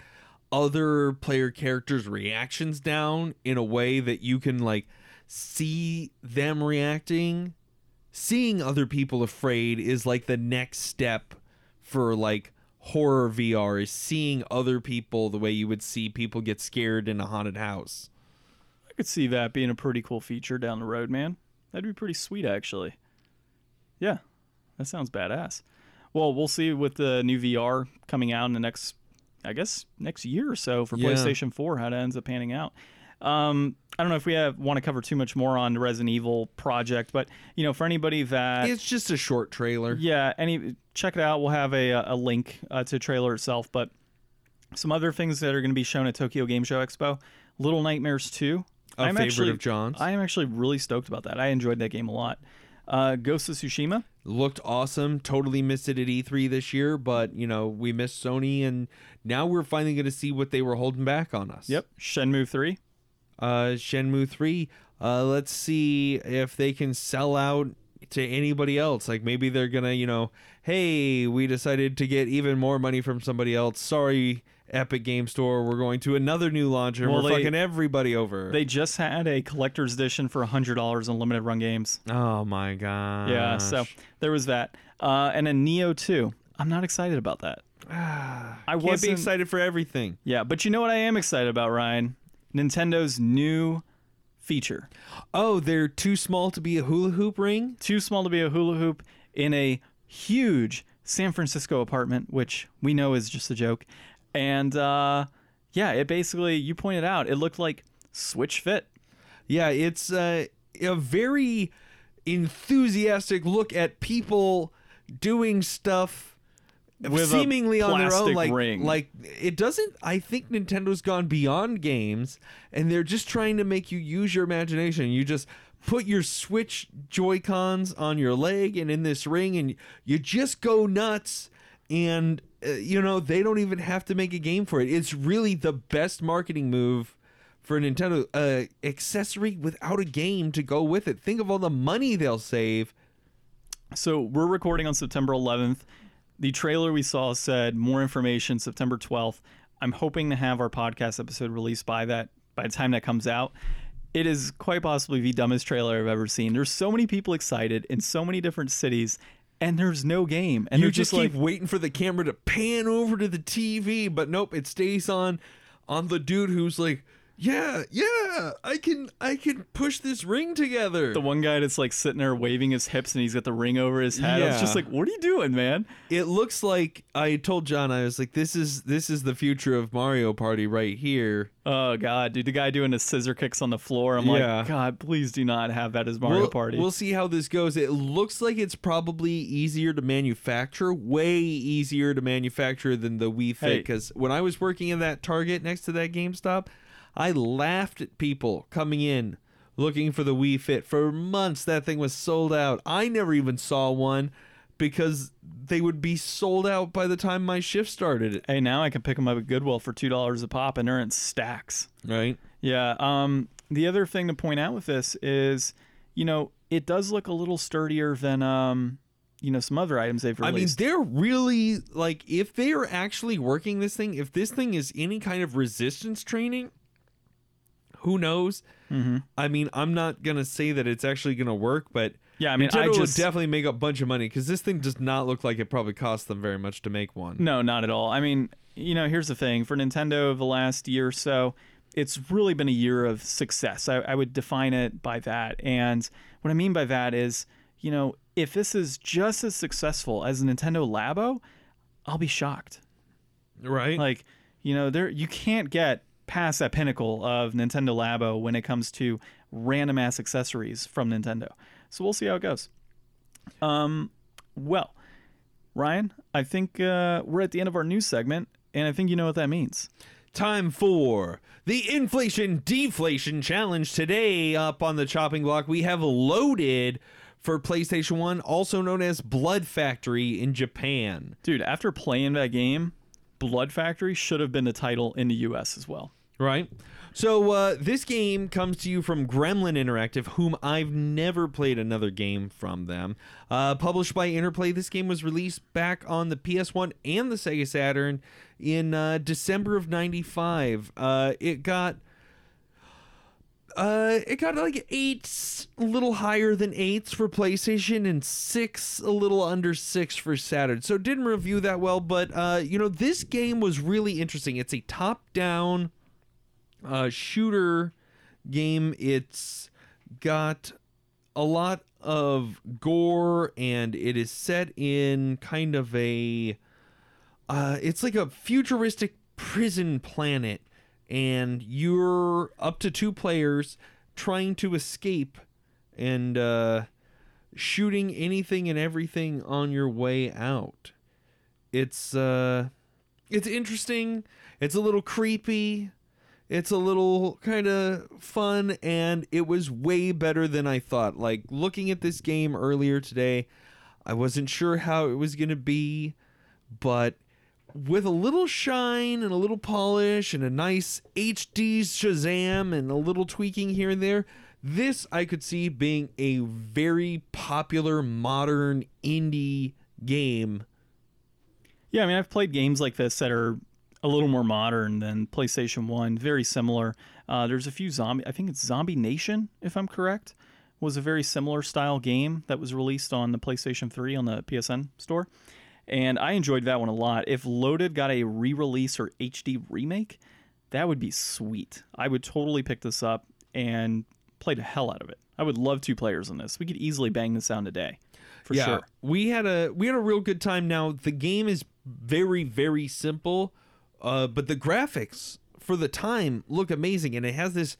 other player characters reactions down in a way that you can like see them reacting seeing other people afraid is like the next step for like horror VR is seeing other people the way you would see people get scared in a haunted house. I could see that being a pretty cool feature down the road, man. That'd be pretty sweet, actually. Yeah, that sounds badass. Well, we'll see with the new VR coming out in the next, I guess, next year or so for Yeah. PlayStation 4, how that ends up panning out. Um, I don't know if we have want to cover too much more on the Resident Evil project, but you know, for anybody that It's just a short trailer. yeah, any check it out. We'll have a a link uh, to the trailer itself, but some other things that are going to be shown at Tokyo Game Show Expo. Little Nightmares 2. A I'm favorite actually, of John's. I am actually really stoked about that. I enjoyed that game a lot. Uh, Ghost of Tsushima. Looked awesome. Totally missed it at E3 this year, but you know we missed Sony, and now we're finally going to see what they were holding back on us. Yep. Shenmue 3. Uh, Shenmue 3. Uh, let's see if they can sell out to anybody else. Like maybe they're gonna, you know, hey, we decided to get even more money from somebody else. Sorry, Epic Game Store, we're going to another new launcher. Well, we're they- fucking everybody over. They just had a collector's edition for $100 on limited run games. oh my god. Yeah, so there was that. Uh, and then Nioh 2. I'm not excited about that. I can't wasn't- be excited for everything. Yeah, but you know what I am excited about, Ryan? Nintendo's new feature. Oh, they're too small to be a hula hoop ring. too small to be a hula hoop in a huge San Francisco apartment, which we know is just a joke. And uh, yeah, it basically, you pointed out, it looked like Switch Fit. Yeah, it's uh, a very enthusiastic look at people doing stuff With a seemingly on their own like ring. like it doesn't I think Nintendo's gone beyond games and they're just trying to make you use your imagination. You just put your Switch Joy-Cons on your leg and in this ring and you just go nuts and uh, you know they don't even have to make a game for it. It's really the best marketing move for a Nintendo uh, accessory without a game to go with it. Think of all the money they'll save. So we're recording on September 11th. The trailer we saw said more information September 12th. I'm hoping to have our podcast episode released by that by the time that comes out. It is quite possibly the dumbest trailer I've ever seen. There's so many people excited in so many different cities, and there's no game. And you just just keep like, waiting for the camera to pan over to the TV, but nope, it stays on on the dude who's like, "Yeah, yeah, I can I can push this ring together." the one guy that's like sitting there waving his hips and he's got the ring over his head. It's just like, what are you doing, man? it looks like I told John I was like, "This is this is the future of Mario Party right here." Oh god, dude, the guy doing the scissor kicks on the floor. I'm Yeah. like, God, please do not have that as Mario we'll, Party. We'll see how this goes. It looks like it's probably easier to manufacture, way easier to manufacture than the Wii Fit. Hey. Because when I was working in that Target next to that GameStop, I laughed at people coming in looking for the Wii Fit for months. That thing was sold out. I never even saw one because they would be sold out by the time my shift started. hey, now I can pick them up at Goodwill for two dollars a pop, and they're in stacks. Right? Yeah. Um. The other thing to point out with this is, you know, it does look a little sturdier than um, you know, some other items they've released. I mean, they're really like if they are actually working this thing, if this thing is any kind of resistance training, who knows? mm-hmm. I mean, I'm not gonna say that it's actually gonna work, but Yeah. I mean, Nintendo I just would definitely make a bunch of money because this thing does not look like it probably cost them very much to make one. No, not at all. I mean, you know, here's the thing for Nintendo the last year or so, it's really been a year of success. I, I would define it by that. And what I mean by that is, you know, if this is just as successful as a Nintendo Labo, I'll be shocked. Right? Like, you know, there you can't get past that pinnacle of Nintendo Labo when it comes to random ass accessories from Nintendo. So we'll see how it goes. Um, well, Ryan, I think uh, we're at the end of our news segment, and I think you know what that means. Time for the inflation deflation challenge. Today, up on the chopping block, we have loaded for PlayStation 1, also known as Blood Factory in Japan. Dude, after playing that game, Blood Factory should have been the title in the US as well. Right. So uh, this game comes to you from Gremlin Interactive, whom I've never played another game from them. Uh, published by Interplay, this game was released back on the PS1 and the Sega Saturn in uh, December of '95. Uh, it got Uh, it got like eight, a little higher than eights for PlayStation, and six, a little under six for Saturn. So it didn't review that well, but uh, you know, this game was really interesting. It's a top-down uh, shooter game. It's got a lot of gore, and it is set in kind of a, uh, it's like a futuristic prison planet and you're up to two players trying to escape and uh, shooting anything and everything on your way out. It's uh, it's interesting. It's a little creepy. It's a little kind of fun, and it was way better than I thought. Like looking at this game earlier today, I wasn't sure how it was gonna be, but with a little shine and a little polish and a nice HD Shazam and a little tweaking here and there, this I could see being a very popular modern indie game. Yeah, I mean, I've played games like this that are a little more modern than PlayStation 1, very similar. Uh, there's a few zombie, I think it's Zombie Nation, if I'm correct, was a very similar style game that was released on the PlayStation 3 on the PSN store and I enjoyed that one a lot. If Loaded got a re-release or HD remake, that would be sweet. I would totally pick this up and play the hell out of it. I would love two players on this. We could easily bang this out today, for yeah, sure. We had a we had a real good time. Now the game is very very simple, uh, but the graphics for the time look amazing, and it has this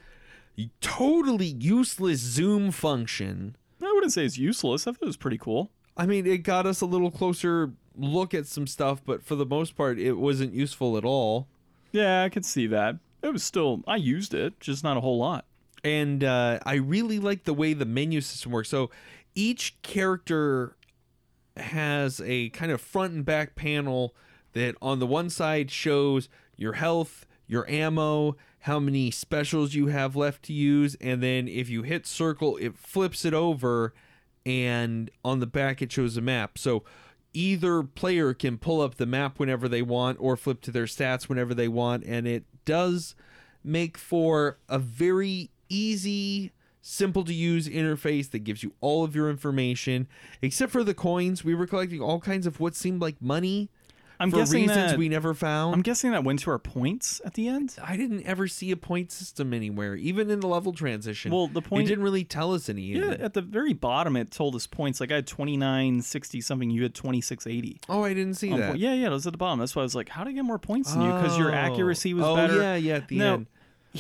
totally useless zoom function. I wouldn't say it's useless. I thought it was pretty cool. I mean, it got us a little closer look at some stuff, but for the most part, it wasn't useful at all. Yeah, I could see that. It was still, I used it, just not a whole lot. And uh, I really like the way the menu system works. So each character has a kind of front and back panel that on the one side shows your health, your ammo, how many specials you have left to use, and then if you hit circle, it flips it over, and on the back it shows a map. So either player can pull up the map whenever they want or flip to their stats whenever they want and it does make for a very easy simple to use interface that gives you all of your information except for the coins we were collecting all kinds of what seemed like money I'm for guessing reasons that, we never found I'm guessing that went to our points at the end. I didn't ever see a point system anywhere, even in the level transition. Well, the point- it didn't really tell us any. Yeah, at the very bottom it told us points. Like I had 2960 something, you had 2680. Oh, I didn't see on that. Yeah, yeah, it was at the bottom. That's why I was like, how did I get more points than you? Because your Oh. accuracy was oh, better. yeah, yeah. At the Now, end.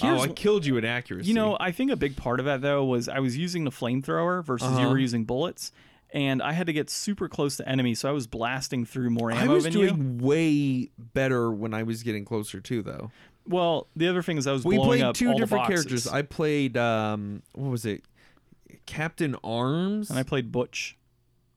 Oh, I killed you in accuracy. You know, I think a big part of that though was I was using the flamethrower versus you Uh-huh. were using bullets, and I had to get super close to enemies, so I was blasting through more ammo I was than you. doing way better when I was getting closer too, though. Well, the other thing is I was We blowing played up two different characters. I played um, what was it, Captain Arms? and I played Butch.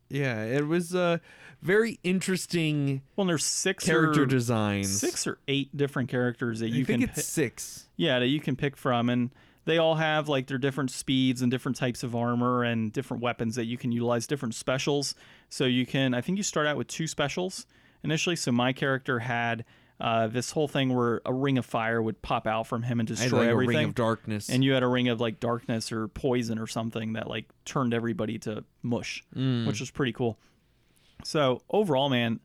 yeah, it was uh, very interesting Well, there's six character or, designs. six or eight different characters that you I think can it's six. yeah that you can pick from, and they all have like their different speeds and different types of armor and different weapons that you can utilize different specials. So you can I think you start out with two specials initially. So my character had. Uh, this whole thing where a ring of fire would pop out from him and destroy like a everything. ring of darkness. and you had a ring of like darkness or poison or something that like turned everybody to mush, Mm. which was pretty cool. So overall, man,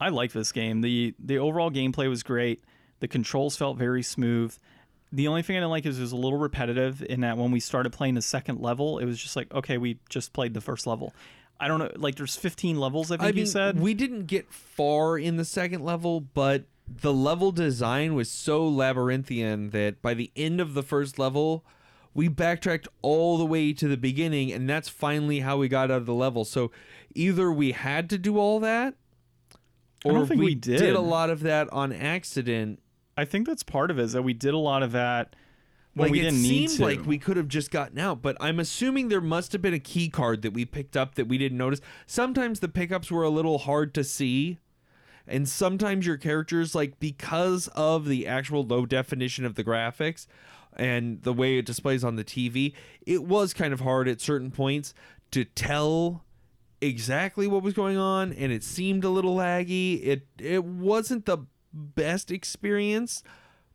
I like this game. the The overall gameplay was great. The controls felt very smooth. The only thing I didn't like is it was a little repetitive in that when we started playing the second level, it was just like, okay, we just played the first level. I don't know, like there's 15 levels. I think I you mean, said. we didn't get far in the second level, but the level design was so labyrinthian that by the end of the first level, we backtracked all the way to the beginning, and that's finally how we got out of the level. So either we had to do all that, or think we did did. a lot of that on accident. I think that's part of it. Is that we did a lot of that when like we it didn't need seemed to. like we could have just gotten out, but I'm assuming there must have been a key card that we picked up that we didn't notice. Sometimes the pickups were a little hard to see, and sometimes your characters like because of the actual low definition of the graphics and the way it displays on the TV, it was kind of hard at certain points to tell exactly what was going on and it seemed a little laggy. It it wasn't the best experience,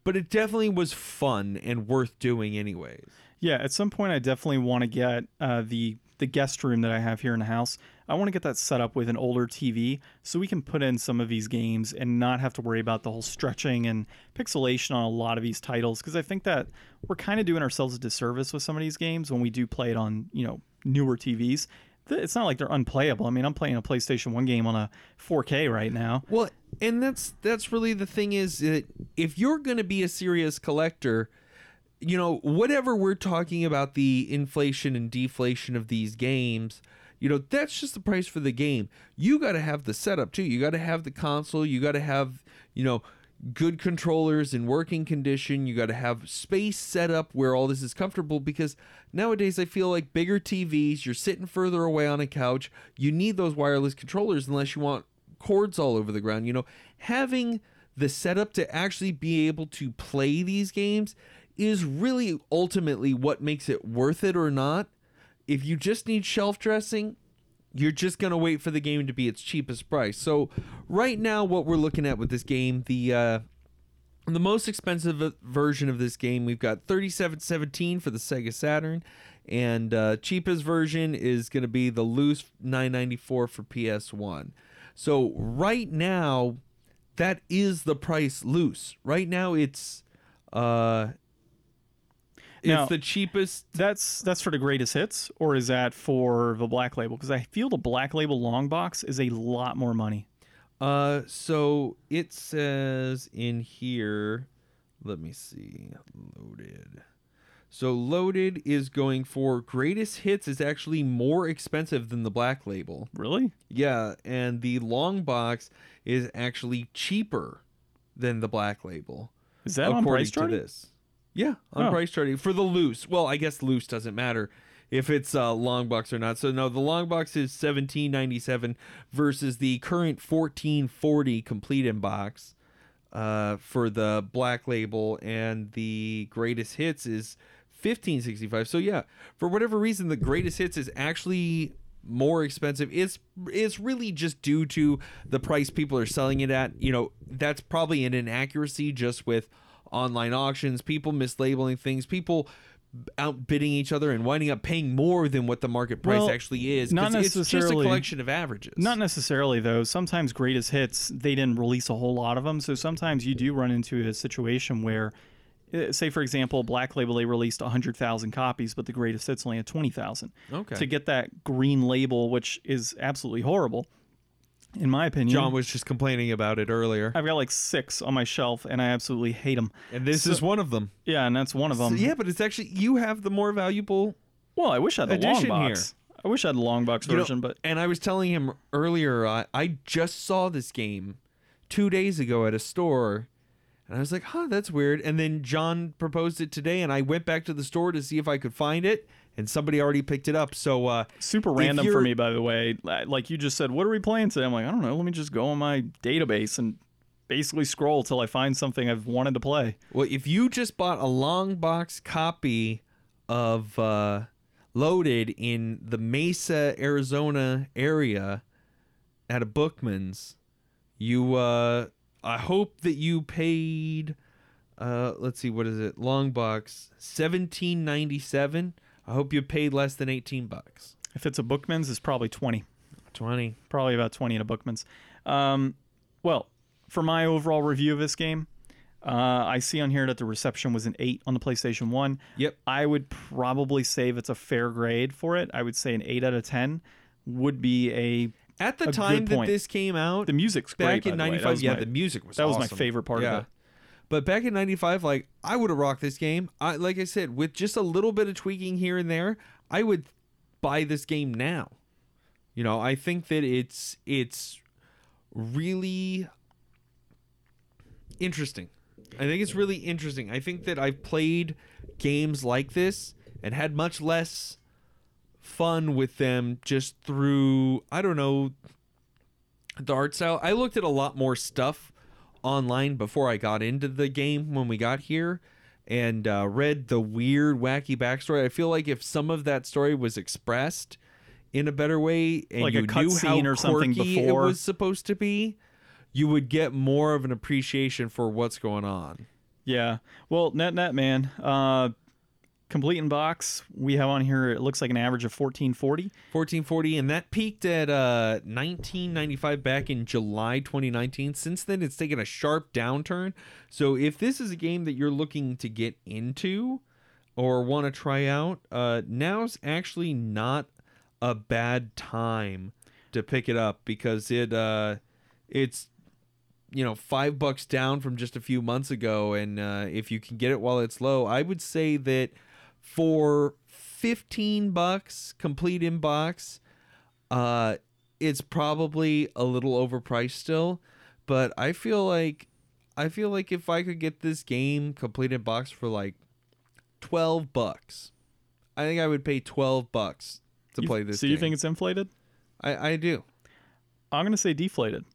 but it definitely was fun and worth doing anyways. Yeah, at some point I definitely want to get uh, the the guest room that I have here in the house. I want to get that set up with an older TV so we can put in some of these games and not have to worry about the whole stretching and pixelation on a lot of these titles because I think that we're kind of doing ourselves a disservice with some of these games when we do play it on, you know, newer TVs. It's not like they're unplayable. I mean, I'm playing a PlayStation 1 game on a 4K right now. Well, and that's that's really the thing is that if you're going to be a serious collector, you know, whatever we're talking about the inflation and deflation of these games, you know, that's just the price for the game. You got to have the setup too. You got to have the console, you got to have, you know, good controllers in working condition. You got to have space set up where all this is comfortable because nowadays I feel like bigger TVs, you're sitting further away on a couch, you need those wireless controllers unless you want cords all over the ground. You know, having the setup to actually be able to play these games is really ultimately what makes it worth it or not. If you just need shelf dressing, you're just going to wait for the game to be its cheapest price. So, right now what we're looking at with this game, the uh the most expensive version of this game, we've got 3717 for the Sega Saturn and uh cheapest version is going to be the loose 994 for PS1. So, right now that is the price loose. Right now it's uh it's the cheapest That's that's for the greatest hits, or is that for the black label? Because I feel the black label long box is a lot more money. Uh, so it says in here, let me see, loaded. So loaded is going for greatest hits is actually more expensive than the black label. Really? Yeah, and the long box is actually cheaper than the black label. Is that on according price to this. Yeah, on Oh. PriceCharting for the loose. Well, I guess loose doesn't matter if it's uh, long box or not. So no, the long box is seventeen ninety seven versus the current fourteen forty complete in box uh, for the black label, and the greatest hits is fifteen sixty five. So yeah, for whatever reason, the greatest hits is actually more expensive. It's it's really just due to the price people are selling it at. You know, that's probably an inaccuracy just with online auctions, people mislabeling things, people outbidding each other and winding up paying more than what the market price Well, actually is. not 'cause It's just a collection of averages. Not necessarily though. Sometimes greatest hits they didn't release a whole lot of them, so sometimes you do run into a situation where, uh, say for example, Black Label they released hundred thousand copies, but the greatest hits only had twenty thousand. Okay. To get that green label, which is absolutely horrible, in my opinion. John was just complaining about it earlier, I've got like six on my shelf, and I absolutely hate them. and this is one of them. Yeah, and that's one of them. So, yeah, but it's actually you have the more valuable Well, I wish I had the long Addition here. box. I wish I had the long box You know, version, but and I was telling him earlier, I, I just saw this game two days ago at a store, and I was like, huh, that's weird. And then John proposed it today, and I went back to the store to see if I could find it, and somebody already picked it up. So, uh, super random for me, by the way. Like you just said, what are we playing today? I'm like, I don't know. Let me just go on my database and basically scroll till I find something I've wanted to play. well, if you just bought a long box copy of uh, Loaded in the Mesa, Arizona area at a Bookman's, you, uh, I hope that you paid. Uh, let's see, what is it? Long box, seventeen ninety seven. I hope you paid less than eighteen bucks. If it's a Bookman's, it's probably 20. Twenty. Probably about 20 at a Bookman's. Um, well, for my overall review of this game, uh, I see on here that the reception was an 8 on the PlayStation 1. Yep. I would probably say if it's a fair grade for it, I would say an 8 out of 10 would be a. At the time that this came out, The music's great, back in by the way. That '95, yeah, the music was that was my favorite part of it. But back in '95, like I would have rocked this game. I like I said, with just a little bit of tweaking here and there, I would buy this game now. You know, I think that it's it's really interesting. I think it's really interesting. I think that I've played games like this and had much less fun with them just through I don't know the art style. I looked at a lot more stuff online before I got into the game when we got here and uh, read the weird, wacky backstory. I feel like if some of that story was expressed in a better way and Like a you knew how or something quirky it was supposed to be, you would get more of an appreciation for what's going on. Yeah. Well, net net man. Uh, complete in box we have on here. It looks like an average of fourteen forty. 1440 and that peaked at uh 1995 back in July 2019 since then it's taken a sharp downturn so if this is a game that you're looking to get into or want to try out uh now's actually not a bad time to pick it up because it uh it's you know five bucks down from just a few months ago and uh, if you can get it while it's low i would say that for 15 bucks complete in box uh it's probably a little overpriced still but i feel like i feel like if i could get this game complete in box for like 12 bucks i think i would pay 12 bucks to You- play this So game. you think it's inflated? i i do I'm gonna say deflated.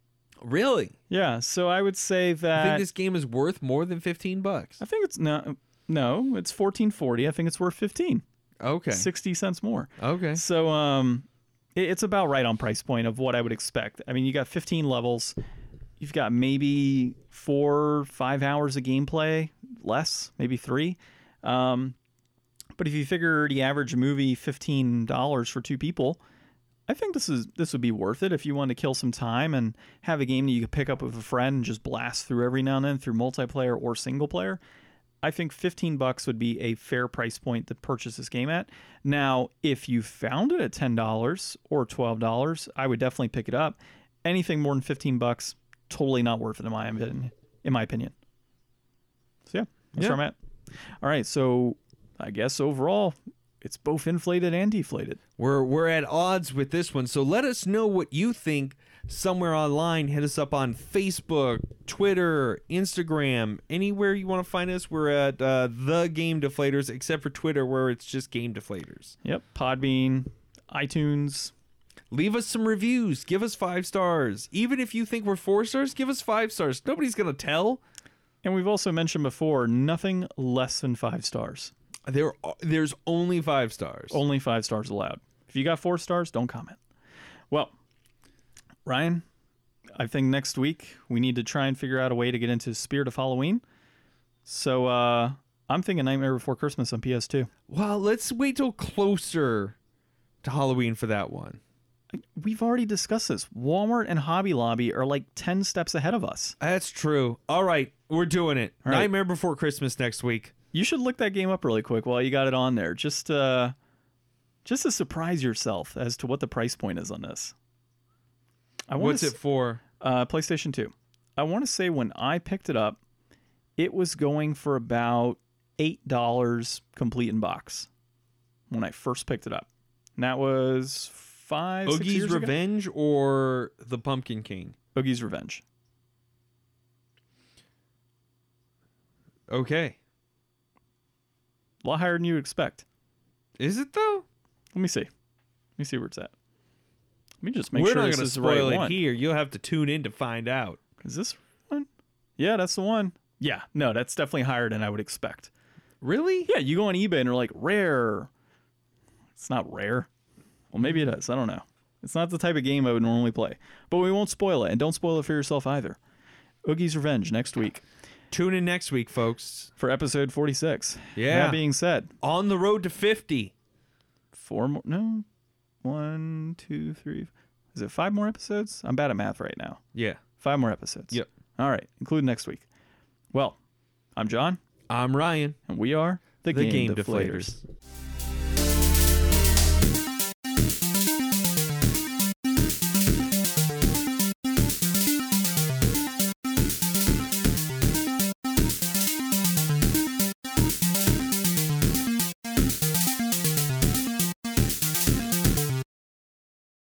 really Yeah. So I would say that. i think this game is worth more than 15 bucks I think it's no, no, it's fourteen forty. I think it's worth fifteen. okay Sixty cents more. okay So um, it, it's about right on price point of what I would expect. I mean, you got fifteen levels. You've got maybe four, five hours of gameplay, less, maybe three. Um, but if you figure the average movie fifteen dollars for two people, I think this is this would be worth it if you want to kill some time and have a game that you could pick up with a friend and just blast through every now and then through multiplayer or single player. I think 15 bucks would be a fair price point to purchase this game at. Now, if you found it at $10 or $12, I would definitely pick it up. Anything more than 15 bucks, totally not worth it in my opinion. In my opinion. So yeah, that's Yeah. where I'm at. All right, so I guess overall, it's both inflated and deflated. We're we're at odds with this one. So let us know what you think somewhere online. Hit us up on Facebook, Twitter, Instagram, anywhere you want to find us. We're at uh, the Game Deflators, except for Twitter, where it's just Game Deflators. Yep, Podbean, iTunes. Leave us some reviews. Give us five stars. Even if you think we're four stars, give us five stars. Nobody's gonna tell. And we've also mentioned before, nothing less than five stars. There, there's only five stars. Only five stars allowed. If you got four stars, don't comment. Well, Ryan, I think next week we need to try and figure out a way to get into Spirit of Halloween. So uh, I'm thinking Nightmare Before Christmas on PS2. Well, let's wait till closer to Halloween for that one. We've already discussed this. Walmart and Hobby Lobby are like 10 steps ahead of us. That's true. All right, we're doing it. All right. Nightmare Before Christmas next week. You should look that game up really quick while you got it on there. Just uh just to surprise yourself as to what the price point is on this. I What's s- it for? Uh, PlayStation 2. I want to say when I picked it up, it was going for about $8 complete in box when I first picked it up. And that was five, six Oogie's years ago. Revenge or The Pumpkin King? Oogie's Revenge. Okay. A lot higher than you would expect. Is it though? Let me see. Let me see where it's at. Let me just make We're sure not this going to is the right spoil it one. here. You'll have to tune in to find out. Is this one? Yeah, that's the one. Yeah, no, that's definitely higher than I would expect. Really? Yeah, you go on eBay and they're like rare. It's not rare. Well, maybe it is. I don't know. It's not the type of game I would normally play. But we won't spoil it, and don't spoil it for yourself either. Oogie's Revenge next week Tune in next week, folks. for episode 46. Yeah. That being said, On the road to 50. four more. No, one, two, three. Is it five more episodes? I'm bad at math right now. Yeah. Five more episodes. Yep. All right, include next week. Well, I'm John, I'm Ryan, and we are the, the Game, Game Deflators. Deflators.